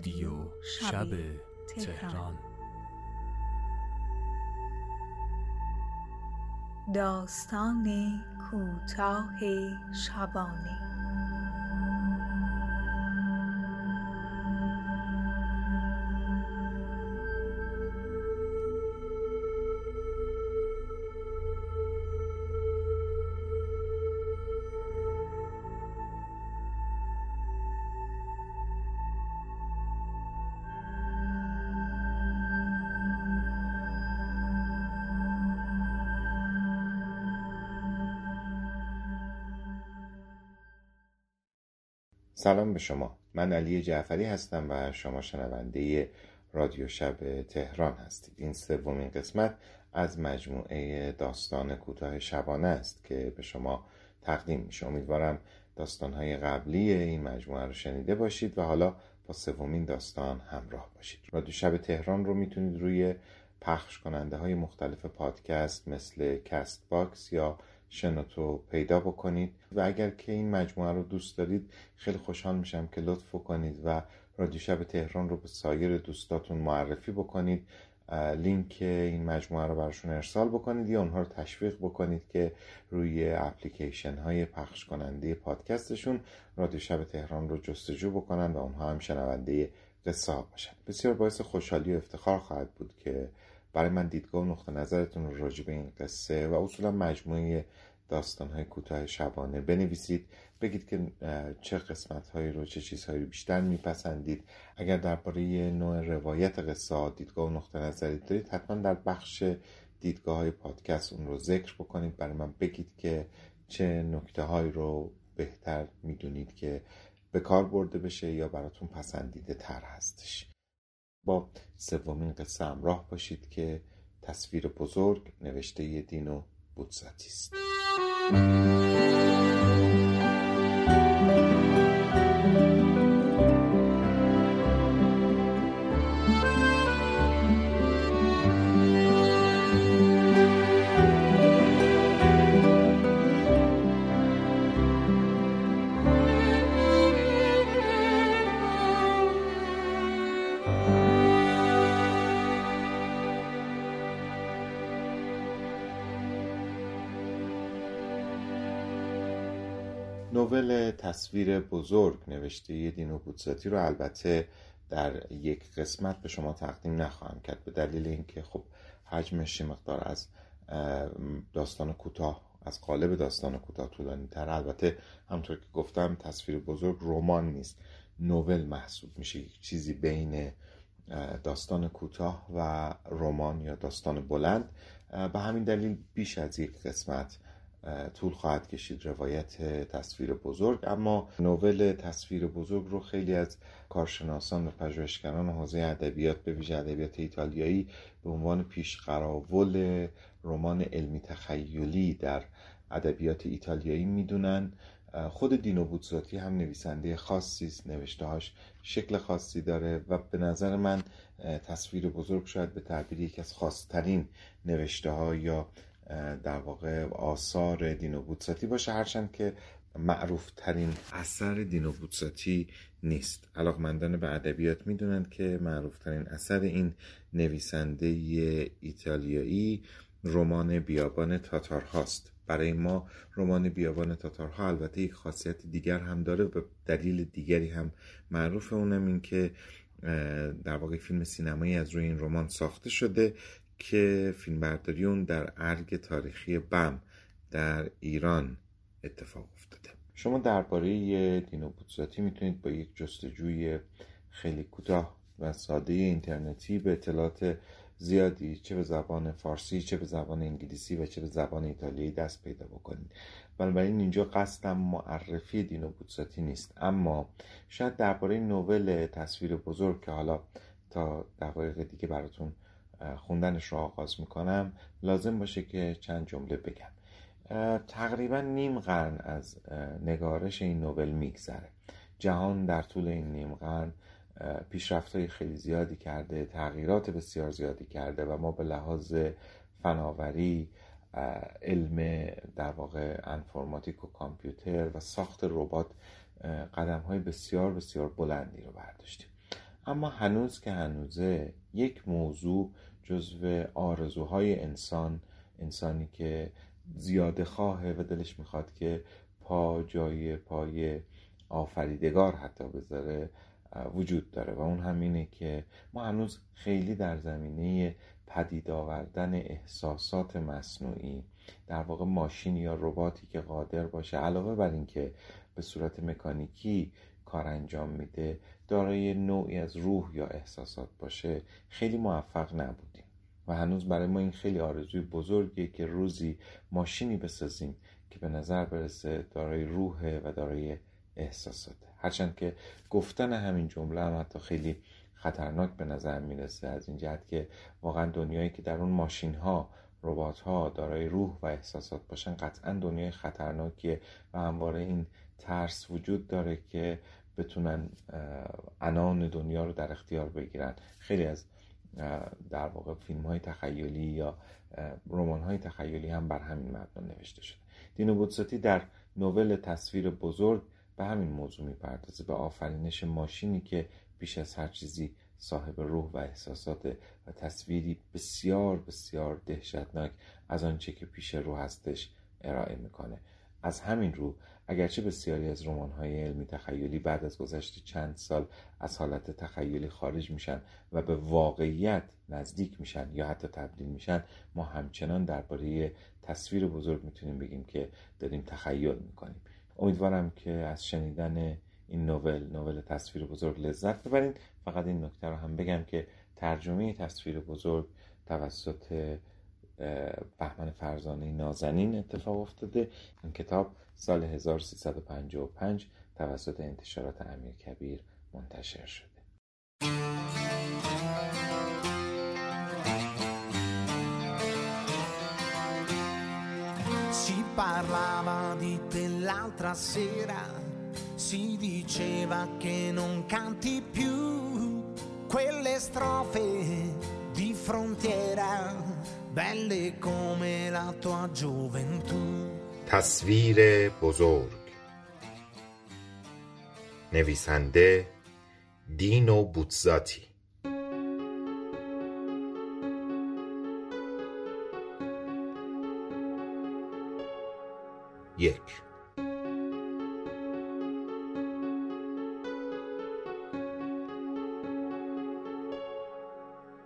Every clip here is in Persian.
رادیو شب تهران. داستان کوتاه شبانه. سلام به شما. من علی جعفری هستم و شما شنونده رادیو شب تهران هستید. این سومین قسمت از مجموعه داستان کوتاه شبانه است که به شما تقدیم میشه. امیدوارم داستانهای قبلی این مجموعه رو شنیده باشید و حالا با سومین داستان همراه باشید. رادیو شب تهران رو می‌تونید روی پخش کننده های مختلف پادکست مثل CastBox یا شنوتو پیدا بکنید. و اگر که این مجموعه رو دوست دارید خیلی خوشحال میشم که لطف کنید و رادیو شب تهران رو به سایر دوستاتون معرفی بکنید. لینک این مجموعه رو براشون ارسال بکنید یا اونها رو تشویق بکنید که روی اپلیکیشن های پخش کننده پادکستشون رادیو شب تهران رو جستجو بکنن و اونها هم شنونده قصه باشن. بسیار باعث خوشحالی و افتخار خواهد بود که برای من دیدگاه و نقطه نظرتون رو راجع به این قصه و اصولا مجموعه های کوتاه شبانه بنویسید. بگید که چه قسمت هایی رو چه چیزهایی رو بیشتر میپسندید. اگر درباره نوع روایت قصه دیدگاه و نقطه نظری دارید حتما در بخش دیدگاه های پادکست اون رو ذکر بکنید. برای من بگید که چه نکته هایی رو بهتر می‌دونید که به کار برده بشه یا براتون پسندیده تر هستش. با سومین قصه همراه باشید که تصویر بزرگ نوشته دینو بودزاتی است نوول تصویر بزرگ نوشته دینو بودزاتی رو البته در یک قسمت به شما تقدیم نخواهم کرد به دلیل اینکه خب حجمش مقدار از داستان کوتاه از قالب داستان کوتاه طولانی تر. البته همطور که گفتم تصویر بزرگ رمان نیست نوول محسوب میشه چیزی بین داستان کوتاه و رمان یا داستان بلند. به همین دلیل بیش از یک قسمت طول خواهد کشید روایت تصویر بزرگ. اما نوول تصویر بزرگ رو خیلی از کارشناسان و پژوهشگران حوزه ادبیات به ویژه ادبیات ایتالیایی به عنوان پیشقراول رمان علمی تخیلی در ادبیات ایتالیایی می‌دونن. خود دینو بوتزاتی هم نویسنده خاصی است نوشتهاش شکل خاصی داره و به نظر من تصویر بزرگ شاید به تعبیر یکی از خاصترین نوشته ها یا در واقع آثار دینو بودساتی باشه هرچند که معروف ترین اثر دینو بودساتی نیست. علاقمندان به ادبیات می‌دونند که معروف ترین اثر این نویسنده ایتالیایی رمان بیابان تاتار هاست برای ما رمان بیابان تاتارها البته یک خاصیت دیگر هم داره و دلیل دیگری هم معروف اونم این که در واقع فیلم سینمایی از روی این رمان ساخته شده. که فیلمبرداری اون در ارگ تاریخی بم در ایران اتفاق افتاده. شما درباره دینو بودزاتی می‌تونید با یک جستجوی خیلی کوتاه و ساده اینترنتی به اطلاعات زیادی چه به زبان فارسی چه به زبان انگلیسی و چه به زبان ایتالیایی دست پیدا بکنید. بنابراین اینجا قصدم معرفی دینو بودزاتی نیست. اما شاید درباره نوول تصویر بزرگ که حالا تا دقایق دیگه براتون خوندنش رو آغاز می‌کنم. لازم باشه که چند جمله بگم. تقریبا نیم قرن از نگارش این نوول میگذره. جهان در طول این نیم قرن پیشرفت های خیلی زیادی کرده تغییرات بسیار زیادی کرده و ما به لحاظ فناوری علم در واقع انفرماتیک و کامپیوتر و ساخت ربات قدم های بسیار بسیار بلندی رو برداشتیم. اما هنوز که هنوزه یک موضوع جزو آرزوهای انسان انسانی که زیاده خواهه و دلش می‌خواد که پا جای پای آفریدگار حتی بذاره وجود داره. و اون هم اینه که ما هنوز خیلی در زمینه پدید آوردن احساسات مصنوعی در واقع ماشین یا رباتی که قادر باشه علاوه بر اینکه به صورت مکانیکی کار انجام میده دارای نوعی از روح یا احساسات باشه خیلی موفق نبودیم. و هنوز برای ما این خیلی آرزوی بزرگیه که روزی ماشینی بسازیم که به نظر برسه دارای روحه و دارای احساساته. هرچند که گفتن همین جمله هم حتی خیلی خطرناک به نظر می‌رسه از این جهت که واقعا دنیایی که در اون ماشین ها ربات ها دارای روح و احساسات باشن قطعا دنیای خطرناکیه و همواره این ترس وجود داره که بتونن انان دنیا رو در اختیار بگیرن. خیلی از در واقع فیلم های تخیلی یا رمان های تخیلی هم بر همین مبنا نوشته شده. دینو بودساتی در نوول تصویر بزرگ به همین موضوع می‌پردازه به آفرینش ماشینی که بیش از هر چیزی صاحب روح و احساسات و تصویری بسیار بسیار دهشتناک از آنچه که پیش رو هستش ارائه می‌کنه. از همین رو اگرچه بسیاری از رمان‌های علمی تخیلی بعد از گذشت چند سال از حالت تخیلی خارج میشن و به واقعیت نزدیک میشن یا حتی تبدیل میشن ما همچنان درباره تصویر بزرگ می‌تونیم بگیم که داریم تخیل می‌کنیم. امیدوارم که از شنیدن این نوول نوول تصویر بزرگ لذت ببرین. فقط این نکته رو هم بگم که ترجمه تصویر بزرگ توسط بهمن فرزانه نازنین اتفاق افتاده این کتاب سال 1355 توسط انتشارات امیر کبیر منتشر شده Si parlava di te l'altra sera, si diceva che non canti più quelle strofe di frontiera, belle come la tua gioventù. تصویر بزرگ نویسنده دینو بوتزاتی یک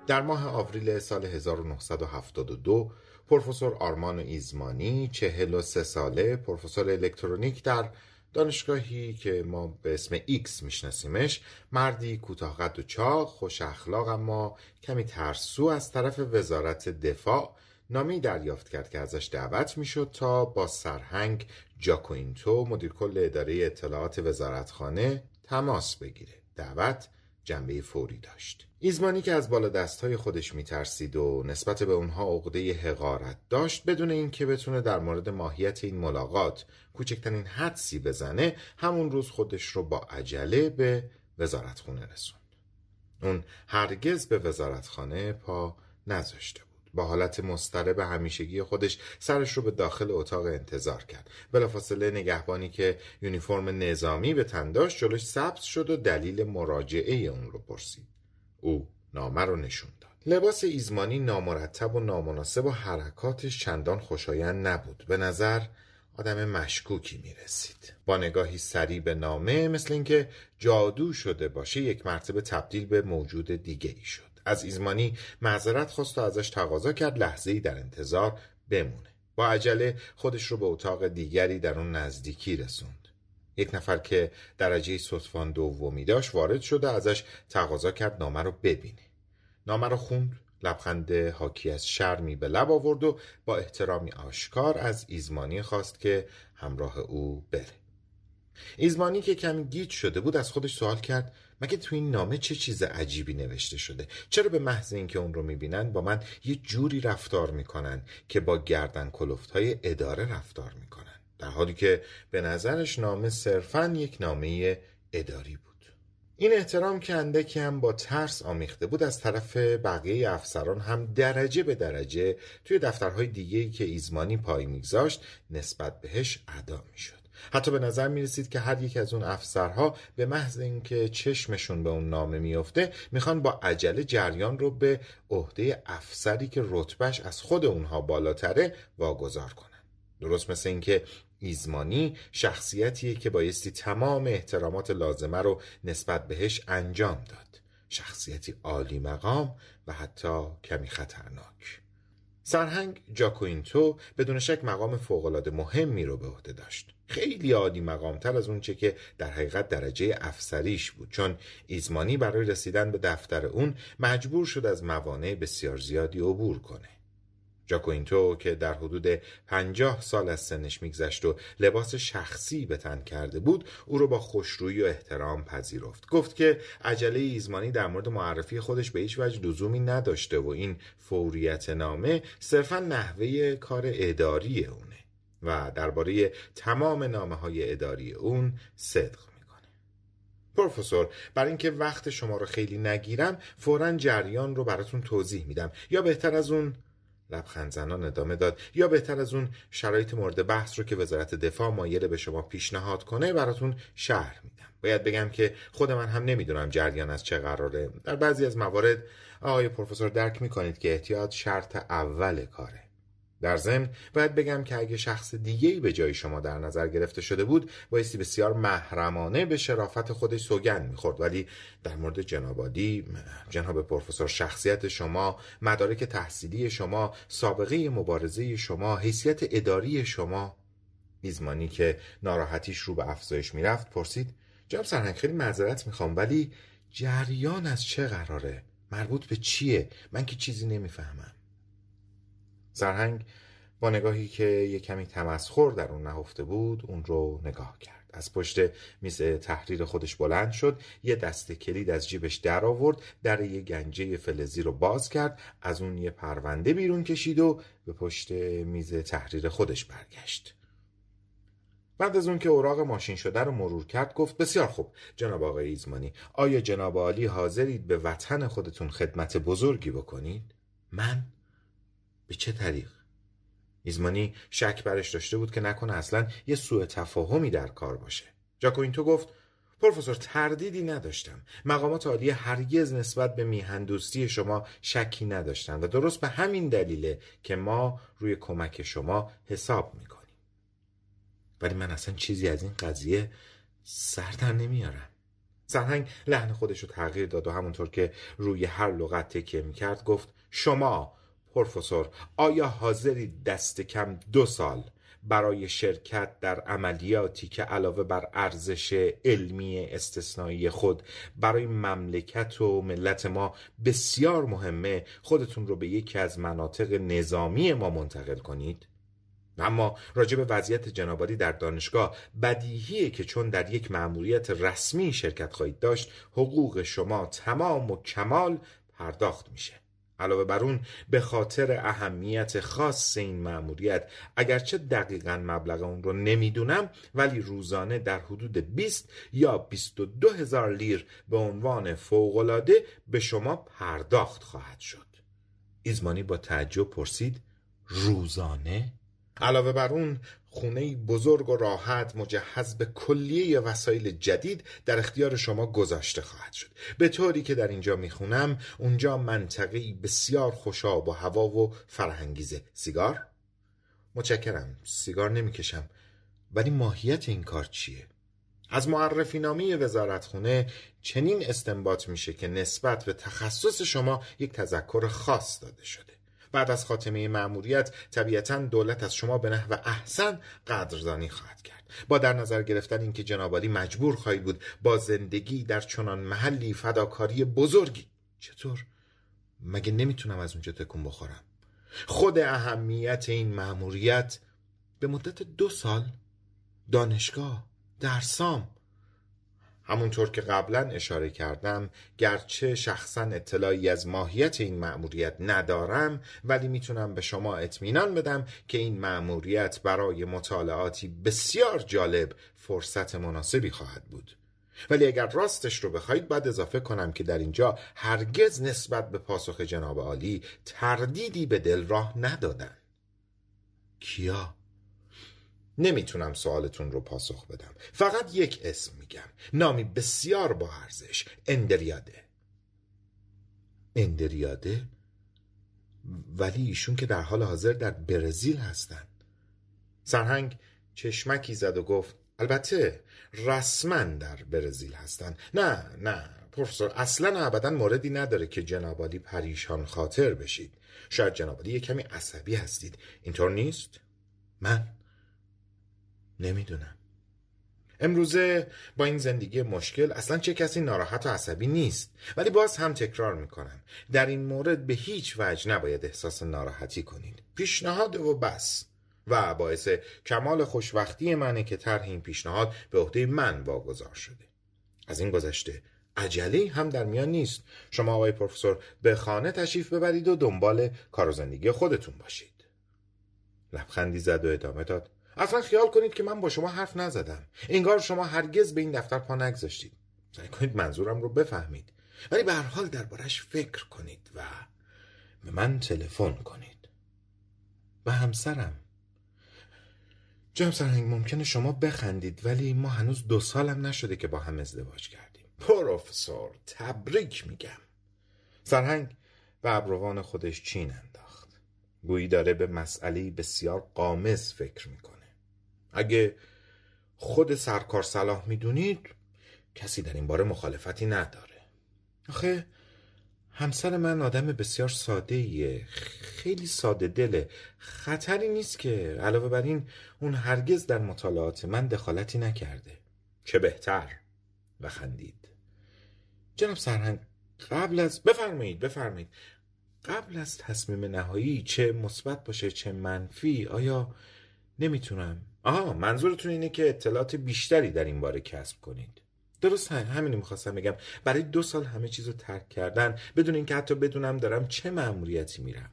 در ماه آوریل سال 1972 پروفسور آرمان ایزمانی چهل و سه ساله پروفسور الکترونیک در دانشگاهی که ما به اسم X میشناسیمش مردی کوتاه قد و چاق خوش اخلاق اما کمی ترسو از طرف وزارت دفاع نامه‌ای دریافت کرد که ازش دعوت می‌شد تا با سرهنگ جاکوینتو مدیر کل اداره اطلاعات وزارتخانه تماس بگیره. دعوت جنبه فوری داشت. ایزمانی که از بالا دستهای خودش میترسید و نسبت به اونها عقده حقارت داشت بدون اینکه بتونه در مورد ماهیت این ملاقات کوچکترین حدسی بزنه همون روز خودش رو با عجله به وزارتخونه رسوند. اون هرگز به وزارتخانه پا نذاشته بود. با حالت مضطرب همیشگی خودش سرش رو به داخل اتاق انتظار کرد. بلافاصله نگهبانی که یونیفرم نظامی به تن داشت جلوش سبز شد و دلیل مراجعه اون رو پرسید. او نامه رو نشون داد. لباس ایزمانی نامرتب و نامناسب و حرکاتش چندان خوشایند نبود. به نظر آدم مشکوکی می رسید با نگاهی سریع به نامه مثل اینکه جادو شده باشه یک مرتبه تبدیل به موجود دیگه ای شد. از ایزمانی معذرت خواست و ازش تقاضا کرد لحظه ای در انتظار بمونه. با عجله خودش رو به اتاق دیگری در اون نزدیکی رسوند. یک نفر که درجه صدفان دومی داشت وارد شده ازش تقاضا کرد نامه رو ببینه. نامه رو خوند لبخند حاکی از شرمی به لب آورد و با احترامی آشکار از ایزمانی خواست که همراه او بره. ایزمانی که کمی گیج شده بود از خودش سوال کرد مگه تو این نامه چه چیز عجیبی نوشته شده؟ چرا به محض اینکه اون رو می‌بینن با من یه جوری رفتار می‌کنن که با گردن کلفت های اداره رفتار می‌کنن؟ در حالی که به نظرش نامه صرفا یک نامه اداری بود. این احترام که اندکی هم با ترس آمیخته بود از طرف بقیه افسران هم درجه به درجه توی دفترهای دیگهی که ایزمانی پای میگذاشت نسبت بهش ادا می‌شد. حتی به نظر می رسید که هر یک از اون افسرها به محض اینکه چشمشون به اون نامه میافته می‌خوان با عجله جریان رو به عهده افسری که رتبهش از خود اونها بالاتره واگذار کنن. درست مثل اینکه ایزمانی شخصیتیه که بایستی تمام احترامات لازمه رو نسبت بهش انجام داد. شخصیتی عالی مقام و حتی کمی خطرناک. سرهنگ جاکوینتو بدون شک مقام فوقالعاده مهمی رو به عهده داشت. خیلی عالی مقامتر از اونچه که در حقیقت درجه افسریش بود. چون ایزمانی برای رسیدن به دفتر اون مجبور شد از موانع بسیار زیادی عبور کنه. جاکوینتو که در حدود پنجاه سال از سنش میگذشت و لباس شخصی به تن کرده بود او رو با خوشرویی و احترام پذیرفت. گفت که عجله ایزمانی در مورد معرفی خودش به هیچ وجه لزومی نداشته و این فوریت نامه صرفا نحوه کار اداری اونه. و درباره تمام نامه های اداری اون صدق می‌کنه. پروفسور برای اینکه وقت شما رو خیلی نگیرم فورا جریان رو براتون توضیح میدم. یا بهتر از اون لبخند زنان ادامه داد یا بهتر از اون شرایط مورد بحث رو که وزارت دفاع مایل به شما پیشنهاد کنه براتون شرح میدم. باید بگم که خود من هم نمی‌دونم جریان از چه قراره. در بعضی از موارد آقای پروفسور درک می‌کنید که احتیاط شرط اول کاره. در ضمن باید بگم که اگه شخص دیگه به جای شما در نظر گرفته شده بود بایستی بسیار محرمانه به شرافت خودش سوگند می‌خورد. ولی در مورد جنابادی جناب پروفسور شخصیت شما مدارک تحصیلی شما سابقه مبارزه شما حیثیت اداری شما میزمانی که ناراحتیش رو به افزایش می‌رفت پرسید جناب سرهنگ خیلی معذرت می‌خوام ولی جریان از چه قراره؟ مربوط به چیه؟ من که چیزی نمی‌فهمم. سرهنگ با نگاهی که یه کمی تمسخر در اون نهفته بود اون رو نگاه کرد از پشت میز تحریر خودش بلند شد یه دست کلید از جیبش در آورد در یه گنجه فلزی رو باز کرد از اون یه پرونده بیرون کشید و به پشت میز تحریر خودش برگشت بعد از اون که اوراق ماشین شده رو مرور کرد گفت بسیار خوب جناب آقای ایزمانی آیا جناب عالی حاضرید به وطن خودتون خدمت بزرگی بکنید؟ من؟ به چه طریق؟ ایزمانی شک برش داشته بود که نکنه اصلا یه سوء تفاهمی در کار باشه. جاکوینتو گفت پروفسور تردیدی نداشتم. مقامات عالی هرگز نسبت به میهندوستی شما شکی نداشتند و درست به همین دلیله که ما روی کمک شما حساب می‌کنیم. ولی من اصلا چیزی از این قضیه سر در نمیارم. سرهنگ لحن خودش رو تغییر داد و همونطور که روی هر لغت تکیه می‌کرد گفت شما پروفسور آیا حاضری دست کم دو سال برای شرکت در عملیاتی که علاوه بر ارزش علمی استثنایی خود برای مملکت و ملت ما بسیار مهمه خودتون رو به یکی از مناطق نظامی ما منتقل کنید؟ اما راجع به وضعیت جنابالی در دانشگاه بدیهیه که چون در یک مأموریت رسمی شرکت خواهید داشت حقوق شما تمام و کمال پرداخت میشه علاوه بر اون به خاطر اهمیت خاص این مأموریت اگرچه دقیقا مبلغ اون رو نمی‌دونم ولی روزانه در حدود 20 یا 22 هزار لیر به عنوان فوقالعاده به شما پرداخت خواهد شد ایزمانی با تعجب پرسید روزانه؟ علاوه بر اون خونه بزرگ و راحت مجهز به کلیه وسایل جدید در اختیار شما گذاشته خواهد شد به طوری که در اینجا می‌خونم اونجا منطقی بسیار خوشاب و هوا و فرهنگیزه سیگار؟ متشکرم سیگار نمی‌کشم ولی ماهیت این کار چیه؟ از معرفی نامه وزارتخونه چنین استنباط میشه که نسبت به تخصص شما یک تذکر خاص داده شده بعد از خاتمه مأموریت طبیعتا دولت از شما به نحو احسن قدردانی خواهد کرد. با در نظر گرفتن اینکه جنابالی مجبور خواهید بود با زندگی در چنان محلی فداکاری بزرگی. چطور؟ مگه نمی‌تونم از اونجا تکون بخورم؟ خود اهمیت این مأموریت به مدت دو سال دانشگاه درسام همونطور که قبلا اشاره کردم گرچه شخصا اطلاعی از ماهیت این مأموریت ندارم ولی می‌تونم به شما اطمینان بدم که این مأموریت برای مطالعاتی بسیار جالب فرصت مناسبی خواهد بود ولی اگر راستش رو بخواید باید اضافه کنم که در اینجا هرگز نسبت به پاسخ جناب عالی تردیدی به دل راه ندادن کیا؟ نمی‌تونم سوالتون رو پاسخ بدم. فقط یک اسم میگم. نامی بسیار با ارزش. اندریاده. اندریاده؟ ولی ایشون که در حال حاضر در برزیل هستن. سرهنگ چشمکی زد و گفت البته رسما در برزیل هستن. نه نه پروفسور اصلا ابدا موردی نداره که جنابالی پریشان خاطر بشید. شاید جنابالی یه کمی عصبی هستید. اینطور نیست؟ من؟ نمی‌دونم. امروزه با این زندگی مشکل اصلا چه کسی ناراحت و عصبی نیست ولی باز هم تکرار می‌کنم. در این مورد به هیچ وجه نباید احساس ناراحتی کنید. پیشنهاد و بس. و باعث کمال خوشوقتی منه که طرح این پیشنهاد به عهده من واگذار شده. از این گذشته عجله هم در میان نیست. شما آقای پروفسور به خانه تشریف ببرید و دنبال کار و زندگی خودتون باشید. لبخندی زد و ادامه داد. اصلا خیال کنید که من با شما حرف نزدم. انگار شما هرگز به این دفتر پا نگذاشتید. سعی کنید منظورم رو بفهمید. ولی به هر حال دربارش فکر کنید و به من تلفن کنید. و همسرم. جناب سرهنگ ممکنه شما بخندید ولی ما هنوز دو سالم نشده که با هم ازدواج کردیم. پروفسور تبریک میگم. سرهنگ و ابروان خودش چین انداخت. گویی داره به مسئله بسیار قامز فکر می‌کنه. اگه خود سرکار صلاح می‌دونید کسی در این باره مخالفتی نداره. آخه همسر من آدم بسیار ساده ایه خیلی ساده دله. خطری نیست که علاوه بر این اون هرگز در مطالعات من دخالتی نکرده. چه بهتر و خندید. جناب سرهنگ قبل از بفرمایید بفرمایید. قبل از تصمیم نهایی چه مثبت باشه چه منفی آیا نمی‌تونم آها منظورتون اینه که اطلاعات بیشتری در این باره کسب کنید. درست همینو می‌خواستم بگم. برای دو سال همه چیزو ترک کردن بدون اینکه حتی بدونم دارم چه مأموریتی میرم.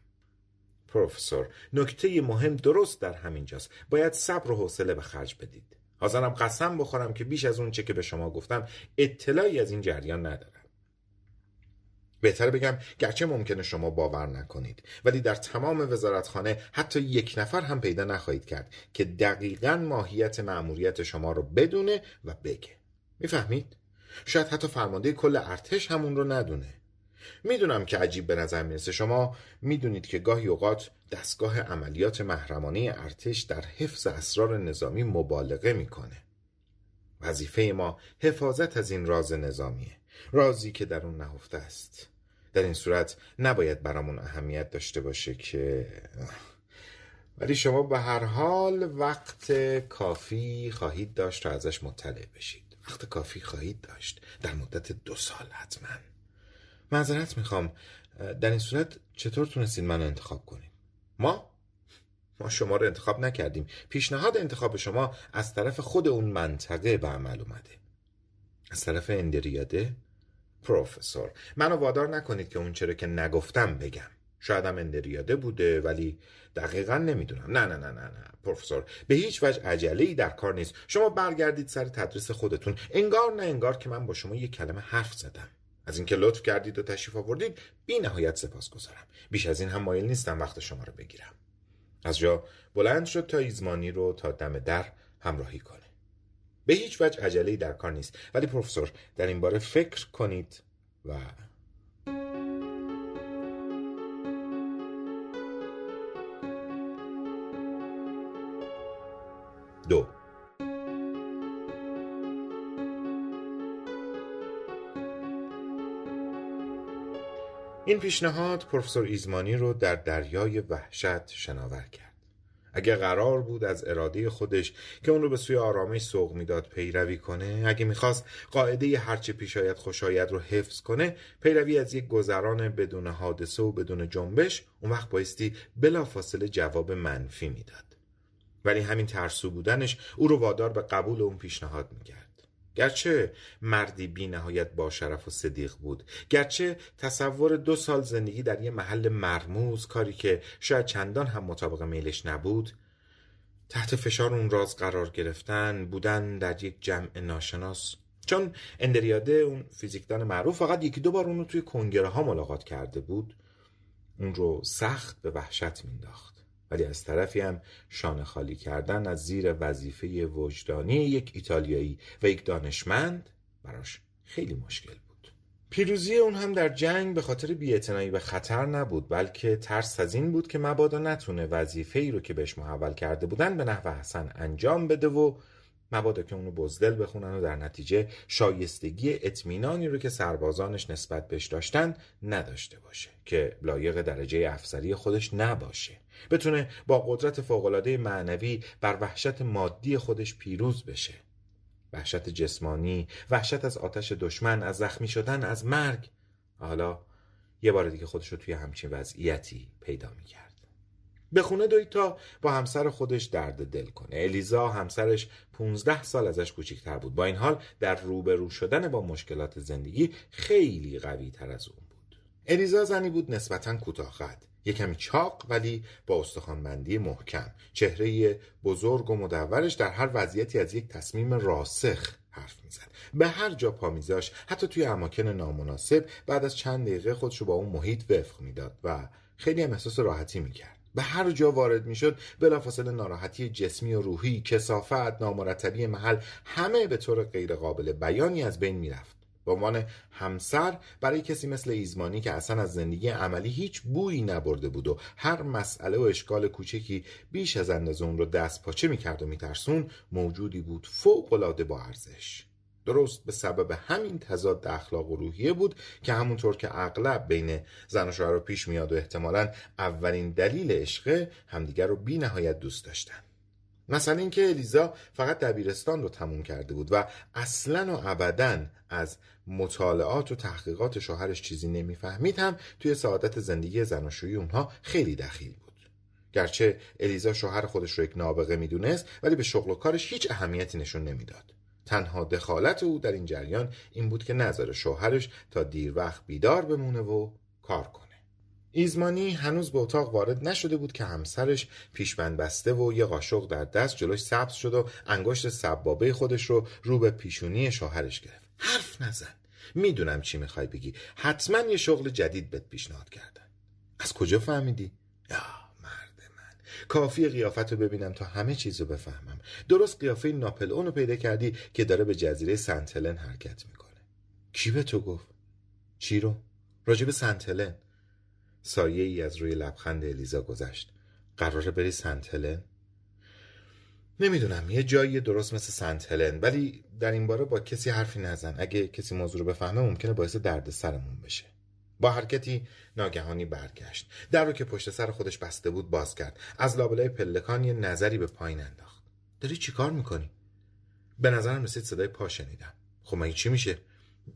پروفسور نکته مهم درست در همین جاست باید صبر و حوصله به خرج بدید. حاضرم قسم بخورم که بیش از اون چه که به شما گفتم اطلاعی از این جریان ندارم. بهتر بگم گرچه ممکنه شما باور نکنید ولی در تمام وزارتخانه حتی یک نفر هم پیدا نخواهید کرد که دقیقا ماهیت مأموریت شما رو بدونه و بگه. می‌فهمید؟ شاید حتی فرمانده کل ارتش همون رو ندونه. می‌دونم که عجیب به نظر می‌رسه. شما می‌دونید که گاهی اوقات دستگاه عملیات محرمانه ارتش در حفظ اسرار نظامی مبالغه می‌کنه. وظیفه ما حفاظت از این راز نظامیه. رازی که در اون نهفته است. در این صورت نباید برامون اهمیت داشته باشه که ولی شما به هر حال وقت کافی خواهید داشت تا ازش مطلع بشید. وقت کافی خواهید داشت. در مدت دو سال حتما. معذرت می‌خوام. در این صورت چطور تونستید منو انتخاب کنید ما؟ ما شما رو انتخاب نکردیم. پیشنهاد انتخاب شما از طرف خود اون منطقه به عمل اومده. از طرف اندریاده پروفسور. منو وادار نکنید که اون چرا که نگفتم بگم. شایدم اندریاده بوده ولی دقیقا نمی‌دونم. نه نه نه نه نه. پروفسور به هیچ وجه عجله ای در کار نیست. شما برگردید سر تدریس خودتون. انگار نه انگار که من با شما یک کلمه حرف زدم. از اینکه لطف کردید و تشریف آوردید بی نهایت سپاس گذارم بیش از این هم مایل نیستم وقت شما رو بگیرم. از جا بلند شد تا ایزمانی رو تا دم در همراهی کنه. به هیچ وجه عجله در کار نیست. ولی پروفسور در این باره فکر کنید و دو. این پیشنهاد پروفسور ایزمانی رو در دریای وحشت شناور کرد. اگه قرار بود از اراده خودش که اون رو به سوی آرامش سوق می‌داد پیروی کنه اگه می‌خواست قاعده هرچه پیش آید رو حفظ کنه پیروی از یک گذران بدون حادثه و بدون جنبش اون وقت بایستی بلافاصله جواب منفی می‌داد. ولی همین ترسو بودنش او رو وادار به قبول اون پیشنهاد می‌کرد. گرچه مردی بی نهایت با شرف و صدیق بود گرچه تصور دو سال زندگی در یه محل مرموز کاری که شاید چندان هم مطابق میلش نبود تحت فشار اون راز قرار گرفتن بودن در یک جمع ناشناس. چون اندریاده اون فیزیکدان معروف فقط یکی دو بار اونو توی کنگره ها ملاقات کرده بود اون رو سخت به وحشت مینداخت ولی از طرفی هم شانه خالی کردن از زیر وظیفه وجدانی یک ایتالیایی و یک دانشمند براش خیلی مشکل بود. پیروزی اون هم در جنگ به خاطر بیاعتنایی به خطر نبود بلکه ترس از این بود که مبادا نتونه وظیفه ای رو که بهش محول کرده بودن به نحو حسن انجام بده و مبادا که اونو بزدل بخونن و در نتیجه شایستگی اطمینانی رو که سربازانش نسبت بهش داشتن نداشته باشه که لایق درجه افسری خودش نباشه. بتونه با قدرت فوقالعاده معنوی بر وحشت مادی خودش پیروز بشه. وحشت جسمانی وحشت از آتش دشمن از زخمی شدن از مرگ. حالا یه بار دیگه خودش رو توی همچین وضعیتی پیدا می‌کرد. به خونه دوید تا با همسر خودش درد دل کنه. الیزا همسرش 15 سال ازش کوچیکتر بود. با این حال در روبرو شدن با مشکلات زندگی خیلی قوی تر از اون بود. الیزا زنی بود نسبتا کوتاه یه کمی چاق ولی با استخوانبندی محکم. چهره بزرگ و مدورش در هر وضعیتی از یک تصمیم راسخ حرف می‌زد. به هر جا پا میذاش حتی توی اماکن نامناسب بعد از چند دقیقه خودشو با اون محیط وفق می‌داد و خیلی هم احساس راحتی می‌کرد. به هر جا وارد می‌شد بلافاصله ناراحتی جسمی و روحی کسافت نامرتبی محل همه به طور غیرقابل بیانی از بین می‌رفت. به عنوان همسر برای کسی مثل ایزمانی که اصلا از زندگی عملی هیچ بویی نبرده بود و هر مسئله و اشکال کوچکی بیش از اندازه اون رو دست پاچه می‌کرد و میترسون موجودی بود فوق العاده با ارزش. درست به سبب همین تضاد اخلاق و روحیه بود که همونطور که اغلب بین زن و شوهر پیش میاد و احتمالا اولین دلیل عشق همدیگر رو بی نهایت دوست داشتن. مثلا اینکه الیزا فقط دبیرستان رو تموم کرده بود و اصلا و ابدا از مطالعات و تحقیقات شوهرش چیزی نمی‌فهمید هم توی سعادت زندگی زناشویی اونها خیلی دخیل بود. گرچه الیزا شوهر خودش رو یک نابغه می‌دونست ولی به شغل و کارش هیچ اهمیتی نشون نمی‌داد. تنها دخالت او در این جریان این بود که نظر شوهرش تا دیر وقت بیدار بمونه و کار کنه. ایزمانی هنوز به اتاق وارد نشده بود که همسرش پیشبند بسته و یه قاشق در دست جلوش سبز شد و انگشت سبابه خودش رو رو به پیشونی شوهرش گرفت. حرف نزن. می‌دونم چی می‌خوای بگی. حتما یه شغل جدید بهت پیشنهاد کردن. از کجا فهمیدی؟ یا کافی قیافت رو ببینم تا همه چیز رو بفهمم درست قیافه ناپل رو پیدا کردی که داره به جزیره سنت هلن حرکت می‌کنه کی به تو گفت؟ چی رو؟ راجب سنت هلن سایه ای از روی لبخند الیزا گذشت قراره بری سنت هلن؟ نمی‌دونم یه جایی درست مثل سنت هلن ولی در این باره با کسی حرفی نزن اگه کسی موضوع رو بفهمه ممکنه باعث درد سرمون بشه با حرکتی ناگهانی برگشت. در رو که پشت سر خودش بسته بود باز کرد. از لابلای پلکان یه نظری به پایین انداخت. داری چیکار می‌کنی? به نظرم رسید صدای پا شنیدم. خب من چی میشه؟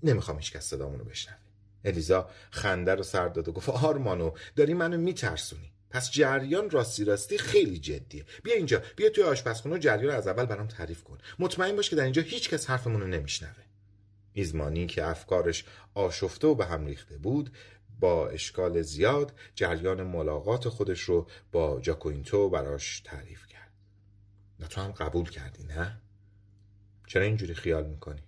نمی‌خوام هیچ کس صدامونو بشنوه. الیزا خنده رو سر داد و گفت آرمانو داری منو میترسونی. پس جریان راستی راستی خیلی جدیه. بیا اینجا بیا توی آشپزخونه جریان از اول برام تعریف کن. مطمئن باش که در اینجا هیچ کس حرفمون رو نمیشنوه. ایزمانی که افکارش آشفته و به هم ریخته بود با اشکال زیاد جریان ملاقات خودش رو با جاکوینتو براش تعریف کرد. و تو هم قبول کردی نه؟ چرا اینجوری خیال می‌کنی؟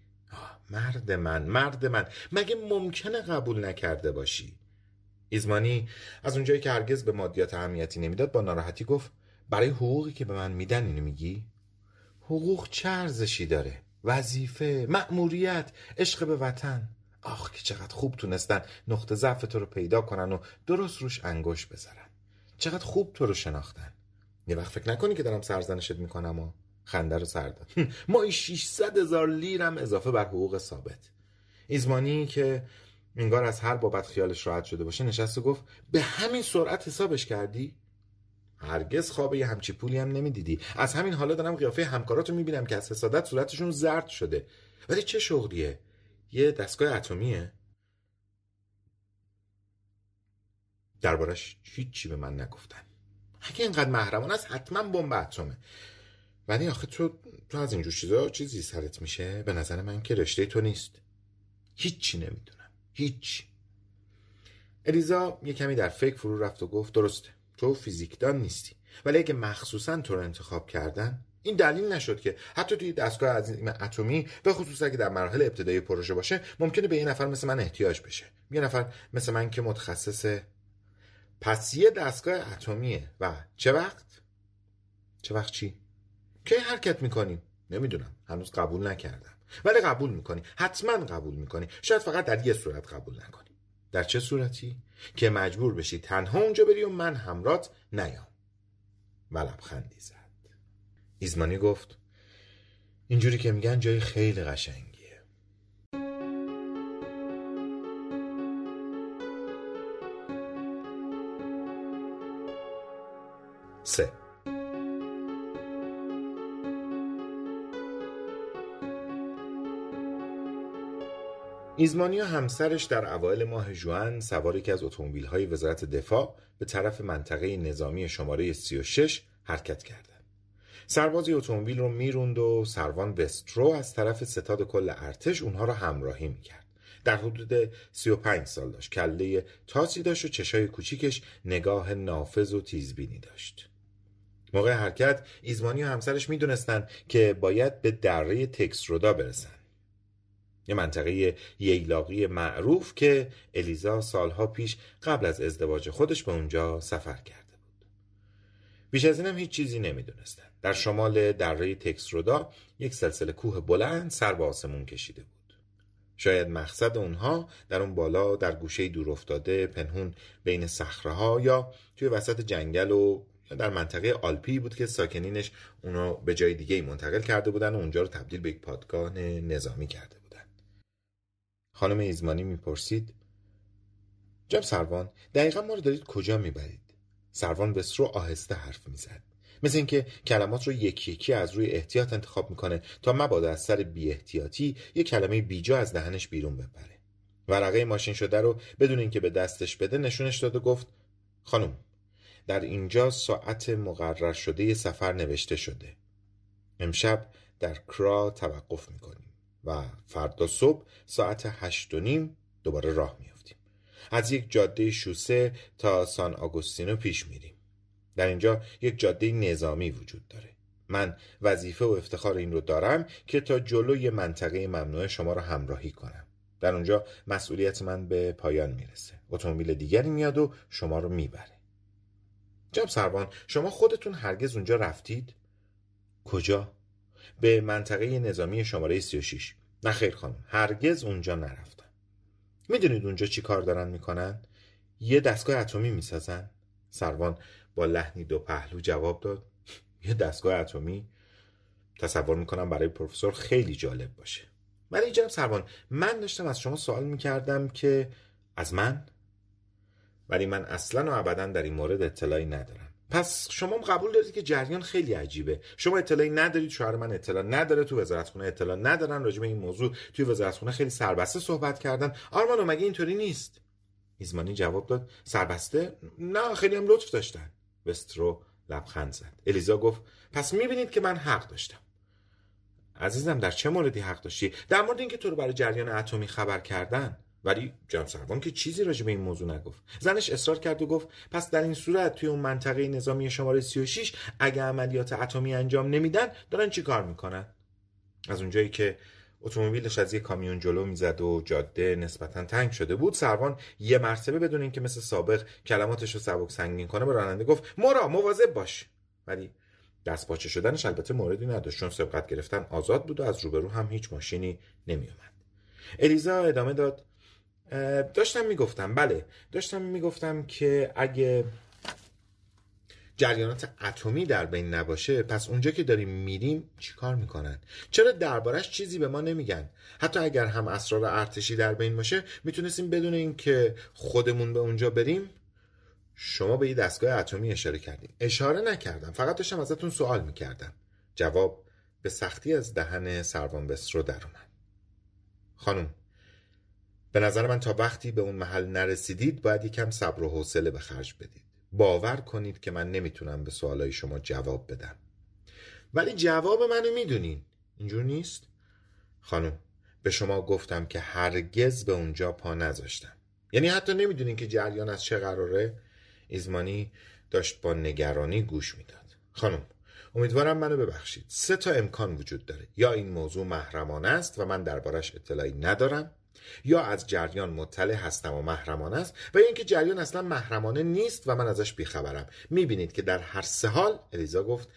مرد من مرد من. مگه ممکنه قبول نکرده باشی؟ ایزمانی از اونجایی که هرگز به مادیات اهمیتی نمی‌داد با ناراحتی گفت برای حقوقی که به من میدن اینو میگی؟ حقوق چه ارزشی داره؟ وظیفه مأموریت عشق به وطن. آخ که چقدر خوب تونستن نقطه ضعف تو رو پیدا کنن و درست روش انگوش بذارن. چقدر خوب تو رو شناختن. یه وقت فکر نکنی که دارم سرزنشت می‌کنم و خنده رو سر ما 600 هزار لیرم اضافه بر حقوق ثابت. ایزمانی که انگار از هر بابت خیالش راحت شده باشه نشست و گفت به همین سرعت حسابش کردی؟ هرگز خواب یه همچی پولی هم نمی‌دیدی. از همین حالا دارم قیافه همکاراتو می‌بینم که از حسادت صورتشون زرد شده. ولی چه شغلیه؟ یه دستگاه اتمیه. دربارش هیچی به من نگفتن. اگه اینقدر محرمان است حتما بمب اتمه. ولی آخه تو تو از اینجور چیزا چیزی سرت میشه؟ به نظر من که رشته تو نیست. هیچی نمی‌دونم. هیچ الیزا یه کمی در فکر فرو رفت و گفت درسته. تو فیزیکدان نیستی. ولی اگه مخصوصا تو رو انتخاب کردن این دلیل نشد که حتی توی دستگاه عظیم اتمی به خصوص اگه در مراحل ابتدایی پروژه باشه ممکنه به یه نفر مثل من احتیاج بشه. یه نفر مثل من که متخصص پس یه دستگاه اتمیه. و چه وقت؟ چه وقت چی؟ کی حرکت می‌کنیم؟ نمی‌دونم. هنوز قبول نکردم. ولی قبول می‌کنی. حتما قبول می‌کنی. شاید فقط در یه صورت قبول نکنی. در چه صورتی؟ که مجبور بشی تنها اونجا بری و من همرات نیام. و لبخندی زد. ایزمانی گفت اینجوری که میگن جای خیلی قشنگیه. سه. ایزمانی و همسرش در اوایل ماه جوان سوار یکی از اتومبیل‌های وزارت دفاع به طرف منطقه نظامی شماره 36 حرکت کردند. سربازی اتومبیل رو می‌روند و سروان وسترو از طرف ستاد کل ارتش اونها را همراهی می‌کرد. در حدود 35 سال داشت. کله تاسی داشت و چشای کوچیکش نگاه نافذ و تیزبینی داشت. موقع حرکت ایزمانی و همسرش می‌دونستند که باید به دره تکس رودا برسن. یه منطقه ییلاقی معروف که الیزا سالها پیش قبل از ازدواج خودش به اونجا سفر کرده بود. بیش از اینم هیچ چیزی نمی‌دونستن. در شمال دره تکسرودا یک سلسله کوه بلند سر به آسمون کشیده بود. شاید مقصد اونها در اون بالا در گوشه دور افتاده پنهون بین صخره یا توی وسط جنگل و در منطقه آلپی بود که ساکنینش اونو به جای دیگه منتقل کرده بودن و اونجا رو تبدیل به یک پادگاه نظامی کرده خانم ایزمانی می‌پرسید جب سروان دقیقا ما رو دارید کجا می‌برید؟ سروان بسرو آهسته حرف می‌زد. مثل اینکه کلمات رو یکی یکی از روی احتیاط انتخاب می‌کنه تا مبادا از سر بی احتیاطی یه کلمه بیجا از دهنش بیرون بپره. ورقه ماشین شده رو بدون اینکه به دستش بده نشونش داد و گفت خانم در اینجا ساعت مقرر شده سفر نوشته شده. امشب در کرا توقف می‌کنیم. و فردا صبح ساعت هشت و نیم دوباره راه میافتیم. از یک جاده شوسه تا سان آگوستینو پیش میریم. در اینجا یک جاده نظامی وجود داره. من وظیفه و افتخار این رو دارم که تا جلوی منطقه ممنوع شما رو همراهی کنم. در اونجا مسئولیت من به پایان می‌رسه. اتومبیل دیگری میاد و شما رو می‌بره. جب سروان شما خودتون هرگز اونجا رفتید؟ کجا؟ به منطقه نظامی شماره 36 نه خیر خانم هرگز اونجا نرفتم. می‌دونید اونجا چی کار دارن می‌کنن؟ یه دستگاه اتمی می‌سازن؟ سروان با لحنی دو پهلو جواب داد. یه دستگاه اتمی؟ تصور می‌کنم برای پروفسور خیلی جالب باشه. ولی جناب سروان من داشتم از شما سوال می‌کردم که از من؟ ولی من اصلا و ابدا در این مورد اطلاعی ندارم. پس شما قبول دارید که جریان خیلی عجیبه. شما اطلاعی ندارید شوهر من اطلاع نداره تو وزارتخونه اطلاع ندارن راجع به این موضوع توی وزارتخونه خیلی سربسته صحبت کردن. آرمانو مگه اینطوری نیست؟ ایزمانی جواب داد. سربسته؟ نه خیلی هم لطف داشتن. وسترو لبخند زد. الیزا گفت پس می‌بینید که من حق داشتم. عزیزم در چه موردی حق داشتی؟ در مورد اینکه تو رو برای جریان اتمی خبر کردن. ولی جان سروان که چیزی راجع به این موضوع نگفت. زنش اصرار کرد و گفت پس در این صورت توی اون منطقه نظامی شماره 36 اگه عملیات اتمی انجام نمیدن دارن چی کار می‌کنن؟ از اونجایی که اتومبیلش از یه کامیون جلو می‌زد و جاده نسبتا تنگ شده بود سروان یه مرتبه بدون اینکه مثل سابق کلماتش رو سبک سنگین کنه به راننده گفت مورا مواظب باش. ولی دست باچه شدنش البته موردی نداشت چون سبقت گرفتن آزاد بود و از روبرو هم هیچ ماشینی نمیومد الیزا ادامه داد داشتم می‌گفتم بله. داشتم می‌گفتم که اگه جریانات اتمی در بین نباشه پس اونجا که داریم میریم چیکار می‌کنن؟ چرا دربارش چیزی به ما نمیگن؟ حتی اگر هم اسرار ارتشی در بین باشه می‌تونستیم بدون اینکه خودمون به اونجا بریم شما به یه دستگاه اتمی اشاره کردیم اشاره نکردم. فقط داشتم ازتون سوال می‌کردم. جواب به سختی از دهن سروان بسترو در اومد. خانم به نظر من تا وقتی به اون محل نرسیدید باید یکم صبر و حوصله به خرج بدید. باور کنید که من نمی‌تونم به سوالای شما جواب بدم. ولی جواب منو می‌دونین. اینجور نیست؟ خانم به شما گفتم که هرگز به اونجا پا نذاشتم. یعنی حتی نمی‌دونین که جریان از چه قراره؟ ایزمانی داشت با نگرانی گوش می‌داد. خانم امیدوارم منو ببخشید. سه تا امکان وجود داره. یا این موضوع محرمانه است و من دربارش اطلاعی ندارم یا از جریان مطلع هستم و محرمانه است و اینکه جریان اصلا محرمانه نیست و من ازش بیخبرم. می‌بینید که در هر سه حال الیزا گفت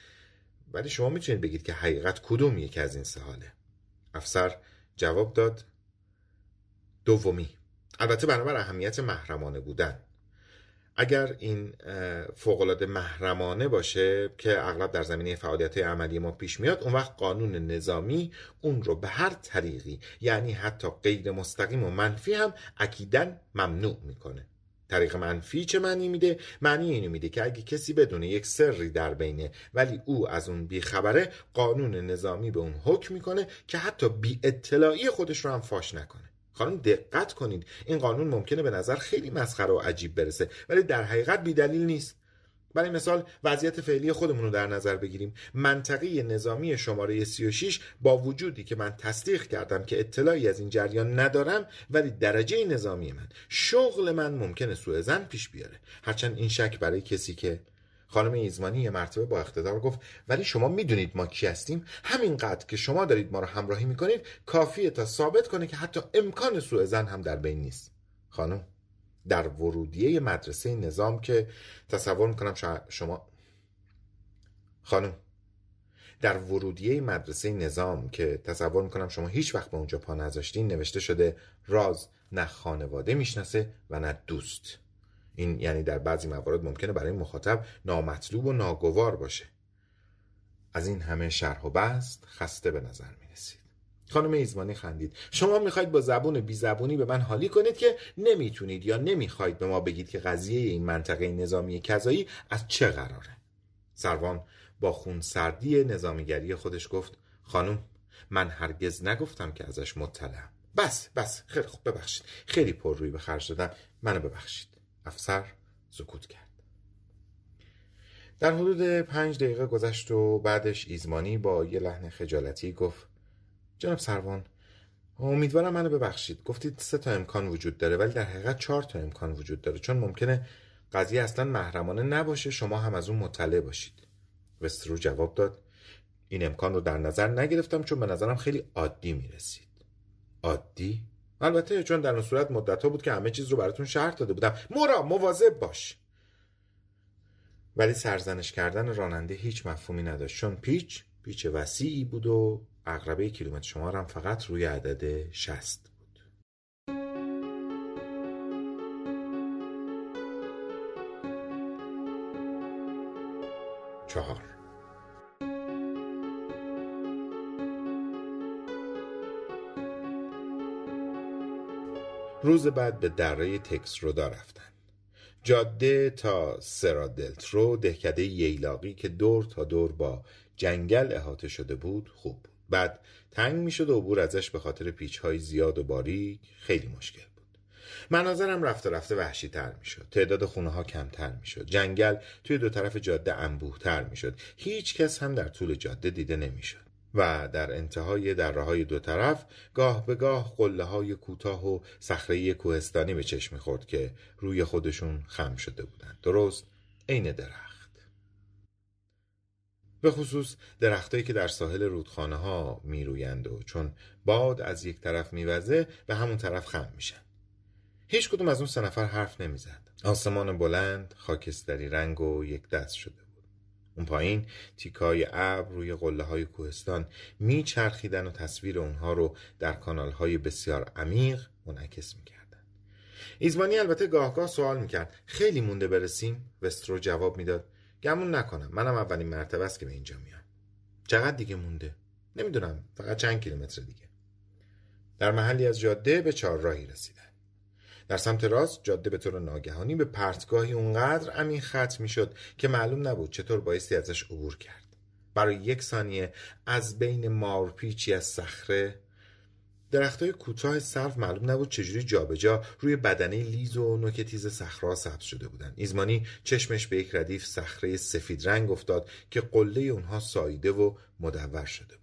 ولی شما می‌تونید بگید که حقیقت کدوم یکی از این سه حاله. افسر جواب داد دومی. البته بنابر اهمیت محرمانه بودن. اگر این فوقالعاده محرمانه باشه که اغلب در زمینه فعالیت عملی ما پیش میاد اون وقت قانون نظامی اون رو به هر طریقی یعنی حتی غیر مستقیم و منفی هم اکیدن ممنوع می‌کنه طریق منفی چه معنی میده؟ معنی اینو میده که اگه کسی بدونه یک سری در بینه ولی او از اون بیخبره قانون نظامی به اون حکم می‌کنه که حتی بی اطلاعی خودش رو هم فاش نکنه خانم دقت کنید. این قانون ممکنه به نظر خیلی مسخره و عجیب برسه ولی در حقیقت بیدلیل نیست. برای مثال وضعیت فعلی خودمون رو در نظر بگیریم. منطقه نظامی شماره 36 با وجودی که من تصدیق کردم که اطلاعی از این جریان ندارم ولی درجه نظامی من شغل من ممکنه سوء زن پیش بیاره. هرچند این شک برای کسی که خانم ایزمانی یه مرتبه با اقتدار گفت ولی شما می‌دونید ما کی هستیم. همینقدر که شما دارید ما رو همراهی می‌کنید کافیه تا ثابت کنه که حتی امکان سوء زن هم در بین نیست. خانم در ورودیه مدرسه نظام که تصور می‌کنم شما خانم در ورودیه مدرسه نظام که تصور می‌کنم شما هیچ وقت به اونجا پا نذاشتین نوشته شده راز نه خانواده می‌شناسه و نه دوست. این یعنی در بعضی موارد ممکنه برای مخاطب نامطلوب و ناگوار باشه. از این همه شرح و بست خسته به نظر می رسید خانم ایزمانی خندید. شما می‌خواید با زبون بی زبونی به من حالی کنید که نمی‌تونید یا نمی‌خواید به ما بگید که قضیه این منطقه نظامی کذایی از چه قراره. سروان با خون سردی نظامیگری خودش گفت خانم من هرگز نگفتم که ازش مطلعم. بس بس خیلی خوب ببخشید. خیلی پر روی به خرج دادم. منو ببخشید. افسر سکوت کرد. در حدود پنج دقیقه گذشت و بعدش ایزمانی با یه لحن خجالتی گفت جناب سروان امیدوارم منو ببخشید. گفتید سه تا امکان وجود داره ولی در حقیقت چهار تا امکان وجود داره. چون ممکنه قضیه اصلا محرمانه نباشه شما هم از اون مطلع باشید. وسترو جواب داد این امکان رو در نظر نگرفتم چون به نظرم خیلی عادی می‌رسید. عادی؟ البته چون در اون صورت مدت ها بود که همه چیز رو براتون شرط داده بودم. مورا مواظب باش. ولی سرزنش کردن راننده هیچ مفهومی نداشت. چون پیچ پیچ وسیعی بود و اقربه کیلومتر شمار هم فقط روی عدد 60 بود. چهار. روز بعد به دره تکس رو رفتن. جاده تا سرادلترو دهکده ییلاقی که دور تا دور با جنگل احاطه شده بود خوب بود. بعد تنگ می‌شد و عبور ازش به خاطر پیچ های زیاد و باریک خیلی مشکل بود. مناظرم رفته رفته وحشی تر می‌شد. تعداد خونه ها کمتر می‌شد. جنگل توی دو طرف جاده انبوه تر می‌شد. هیچ کس هم در طول جاده دیده نمی‌شد. و در انتهای دره های دو طرف گاه به گاه قله های کوتاه و صخره کوهستانی به چشم خورد که روی خودشون خم شده بودند. درست عین درخت. به خصوص درختهایی که در ساحل رودخانه ها می و چون باد از یک طرف میوزه به همون طرف خم میشن. هیچ کدوم از اون سه نفر حرف نمی‌زد. آسمان بلند خاکستری رنگ و یک دست شده اون پایین تیکای ابر روی قله های کوهستان میچرخیدن و تصویر اونها رو در کانال های بسیار عمیق منعکس می‌کردن. ایزمانی البته گاهگاه سوال می‌کرد خیلی مونده برسیم؟ وسترو جواب می‌داد گمون نکنم منم اولین مرتبه است که به اینجا میام. چقدر دیگه مونده؟ نمی‌دونم فقط چند کیلومتر دیگه. در محلی از جاده به چهارراهی رسیدن. در سمت راست جاده به طور ناگهانی به پرتگاهی اونقدر عمیق ختم می‌شد که معلوم نبود چطور بایستی ازش عبور کرد. برای یک ثانیه از بین مارپیچی از صخره درختای کوتاه صرف معلوم نبود چجوری جابجا روی بدنه لیز و نوک تیز صخره سبز شده بودند. ایزمانی چشمش به یک ردیف صخره سفید رنگ افتاد که قله اونها ساییده و مدور شده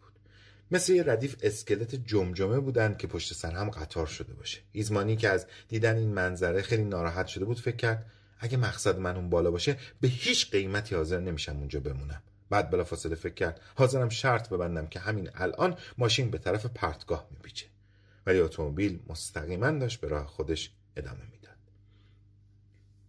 مثل یه ردیف اسکلت جمجمه بودند که پشت سر هم قطار شده باشه. ایزمانی که از دیدن این منظره خیلی ناراحت شده بود فکر کرد اگه مقصد من اون بالا باشه به هیچ قیمتی حاضر نمیشم اونجا بمونم. بعد بلافاصله فکر کرد حاضرم شرط ببندم که همین الان ماشین به طرف پرتگاه میپیچه. ولی اتومبیل مستقیما داشت به راه خودش ادامه می‌داد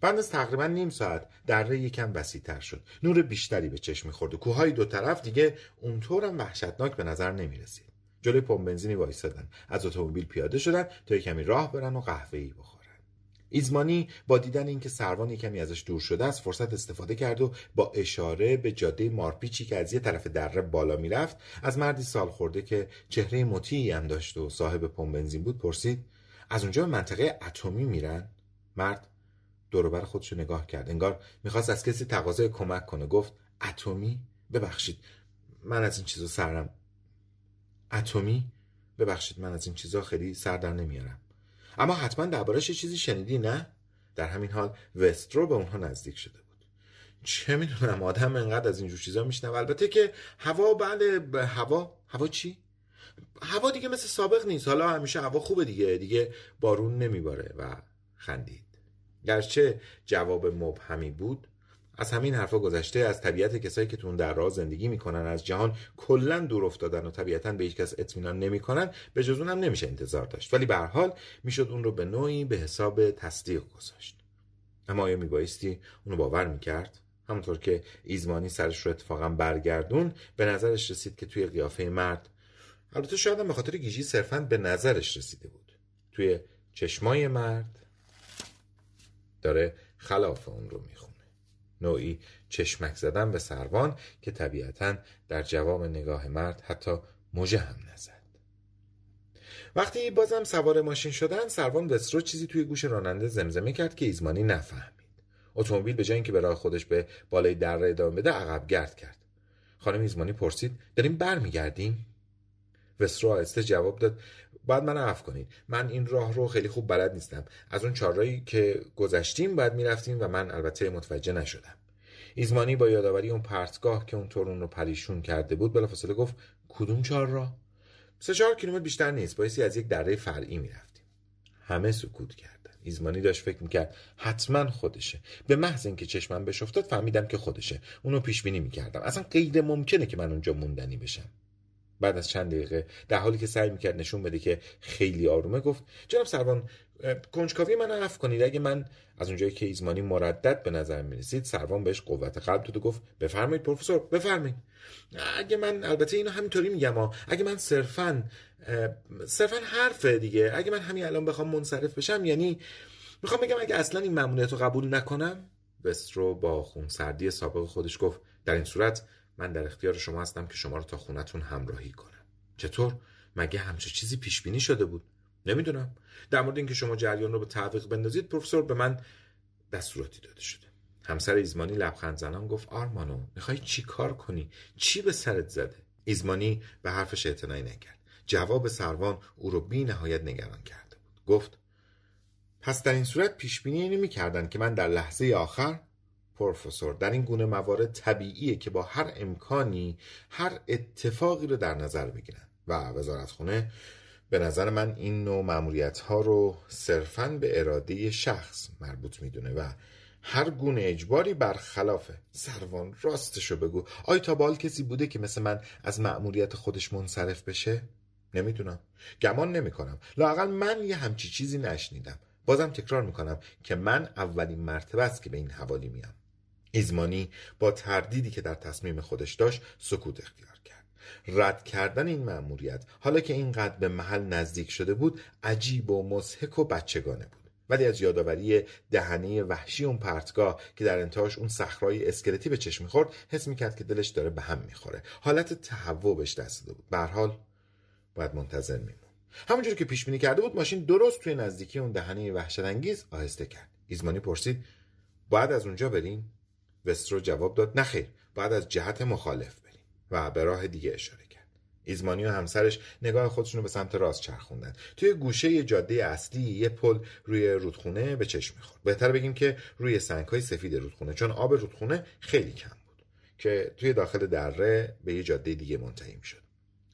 بعد از تقریبا نیم ساعت دره یکم وسیعتر شد. نور بیشتری به چشم می‌خورد و کوههای دو طرف دیگه اونطورم وحشتناک به نظر نمی‌رسید. جلوی پمپ بنزینی وایسادن از اتومبیل پیاده شدن تا کمی راه برن و قهوه‌ای بخورن. ایزمانی با دیدن اینکه سروان کمی ازش دور شده از فرصت استفاده کرد و با اشاره به جاده مارپیچی که از یه طرف دره بالا می‌رفت از مردی سال خورده که چهره مطیعی هم داشت و صاحب پمپ بنزین بود پرسید از اونجا به منطقه اتمی میرن؟ مرد دوروبر خودشو نگاه کرد. انگار می‌خواست از کسی تقاضای کمک کنه. گفت اتمی؟ ببخشید من از این چیزا سرم. اتمی؟ ببخشید من از این چیزا خیلی سر در نمیارم. اما حتما دربارش چیزی شنیدی نه؟ در همین حال وسترو به اونها نزدیک شده بود. چه می‌دونم آدم انقدر از اینجور چیزا میشنه البته که هوا بله هوا. هوا چی؟ هوا دیگه مثل سابق نیست. حالا همیشه هوا خوبه دیگه. دیگه بارون نمیباره و خندید. گرچه جواب مبهمی بود از همین حرفا گذشته از طبیعت کسایی که تو در راه زندگی می‌کنن از جهان کلا دور افتادن و طبیعتا به هیچ کس اطمینان نمی‌کنن به جز اونم نمیشه انتظار داشت. ولی به هر حال می‌شد اون رو به نوعی به حساب تصدیق گذاشت. اما آیا میبایستی اونو باور می‌کرد؟ همونطور که ایزمانی سرش رو اتفاقا برگردون به نظرش رسید که توی قیافه مرد. البته شاید به خاطر گیجی صرفا به نظرش رسیده بود. توی چشمای مرد داره خلاف اون رو می‌خونه. نوعی چشمک زدن به سروان که طبیعتا در جواب نگاه مرد حتی موجه هم نزد. وقتی بازم سوار ماشین شدن سروان وسترو چیزی توی گوش راننده زمزمه کرد که ایزمانی نفهمید. اتومبیل به جای اینکه به راه خودش به بالای دره ادامه بده عقب گرد کرد. خانم ایزمانی پرسید داریم برمیگردیم؟ وسترو آهسته جواب داد باید من عفو کنید من این راه رو خیلی خوب بلد نیستم. از اون چهارراهی که گذشتیم باید می‌رفتیم و من البته متوجه نشدم. ایزمانی با یادآوری اون پرتگاه که اون اون رو پریشون کرده بود بلافاصله گفت کدوم چهارراه سه چهار کیلومتر بیشتر نیست. بایستی از یک دره فرعی می‌رفتیم. همه سکوت کردن. ایزمانی داشت فکر می‌کرد حتما خودشه. به محض اینکه چشمم بهش افتاد فهمیدم که خودشه. اونو پیش بینی می‌کردم. اصلا غیر ممکنه که من اونجا موندنی بشم. بعد از چند دقیقه در حالی که سعی می‌کرد نشون بده که خیلی آرومه گفت جناب سروان کنجکاوی من عفو کنید. اگه من از اونجایی که ایزمانی مردد به نظر می‌رسید سروان بهش قوت قلب داد و گفت بفرمایید پروفسور بفرمایید. اگه من البته اینو همینطوری میگم ها اگه من صرفا صرفا حرفه دیگه اگه من همین الان بخوام منصرف بشم یعنی می‌خوام بگم اگه اصلا این ممنوعیت رو قبول نکنم؟ وسترو با خونسردی سابق خودش گفت در این صورت من در اختیار شما هستم که شما رو تا خونتون همراهی کنم. چطور؟ مگه همچه چیزی پیش بینی شده بود؟ نمی‌دونم. در مورد اینکه شما جریان رو به تعویق بندازید پروفسور به من دستوراتی داده شده. همسر ایزمانی لبخند زنان گفت آرمانو می‌خوای چی کار کنی؟ چی به سرت زده؟ ایزمانی به حرفش اعتنایی نکرد. جواب سروان او رو بی نهایت نگران کرده بود. گفت پس در این صورت پیش بینی اینو می‌کردن که من در لحظه آخر پروفسور در این گونه موارد طبیعیه که با هر امکانی هر اتفاقی رو در نظر بگیرن. و وزارتخونه به نظر من این نوع معمولیت ها رو صرفا به اراده شخص مربوط می‌دونه و هر گونه اجباری برخلافه سروان راستشو بگو. آیا تا بال کسی بوده که مثل من از معمولیت خودش منصرف بشه؟ نمی‌دونم. گمان نمی‌کنم. لاقل من یه همچی چیزی نشنیدم. بازم تکرار می‌کنم که من اولین مرتبه است که به این حوالی میام. ایزمانی با تردیدی که در تصمیم خودش داشت سکوت اختیار کرد. رد کردن این مأموریت حالا که اینقدر به محل نزدیک شده بود عجیب و مضحک و بچگانه بود. ولی از یادآوری دهنه وحشی اون پرتگاه که در انتهاش اون صخرای اسکلتی به چشم می‌خورد حس می‌کرد که دلش داره به هم می‌خوره. حالت تهوع بهش دست داده بود. به حال باید منتظر میمون. همونجور که پیش بینی کرده بود ماشین درست توی نزدیکی اون دهنه وحشت انگیز آهسته کرد. ایزمانی پرسید باید از اونجا بریم؟ وسترو جواب داد نخیر باید از جهت مخالف بریم. و به راه دیگه اشاره کرد. ایزمانی و همسرش نگاه خودشون رو به سمت راست چرخوندن. توی گوشه جاده اصلی یه پل روی رودخونه به چشم می‌خورد. بهتر بگیم که روی های سفید رودخونه چون آب رودخونه خیلی کم بود که توی داخل دره به یه جاده دیگه منتهی می‌شد.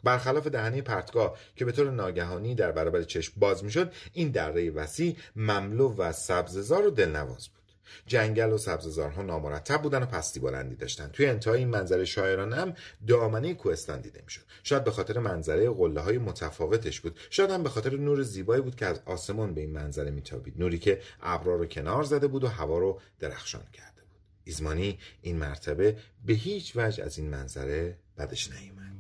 برخلاف دهنه پرتگاه که به طور ناگهانی در برابر چشم باز می‌شد این دره وسیع مملو و سبززار و دلنواز بود. جنگل و سبززارها نامرتب بودن و پستی بلندی داشتن. توی انتهای این منظره شاعرانه هم دامنه کوهستان دیده می‌شد. شاید به خاطر منظره قله های متفاوتش بود. شاید هم به خاطر نور زیبایی بود که از آسمان به این منظره میتابید. نوری که ابرا رو کنار زده بود و هوا رو درخشان کرده بود. ایزمانی این مرتبه به هیچ وجه از این منظره بدش نیومد.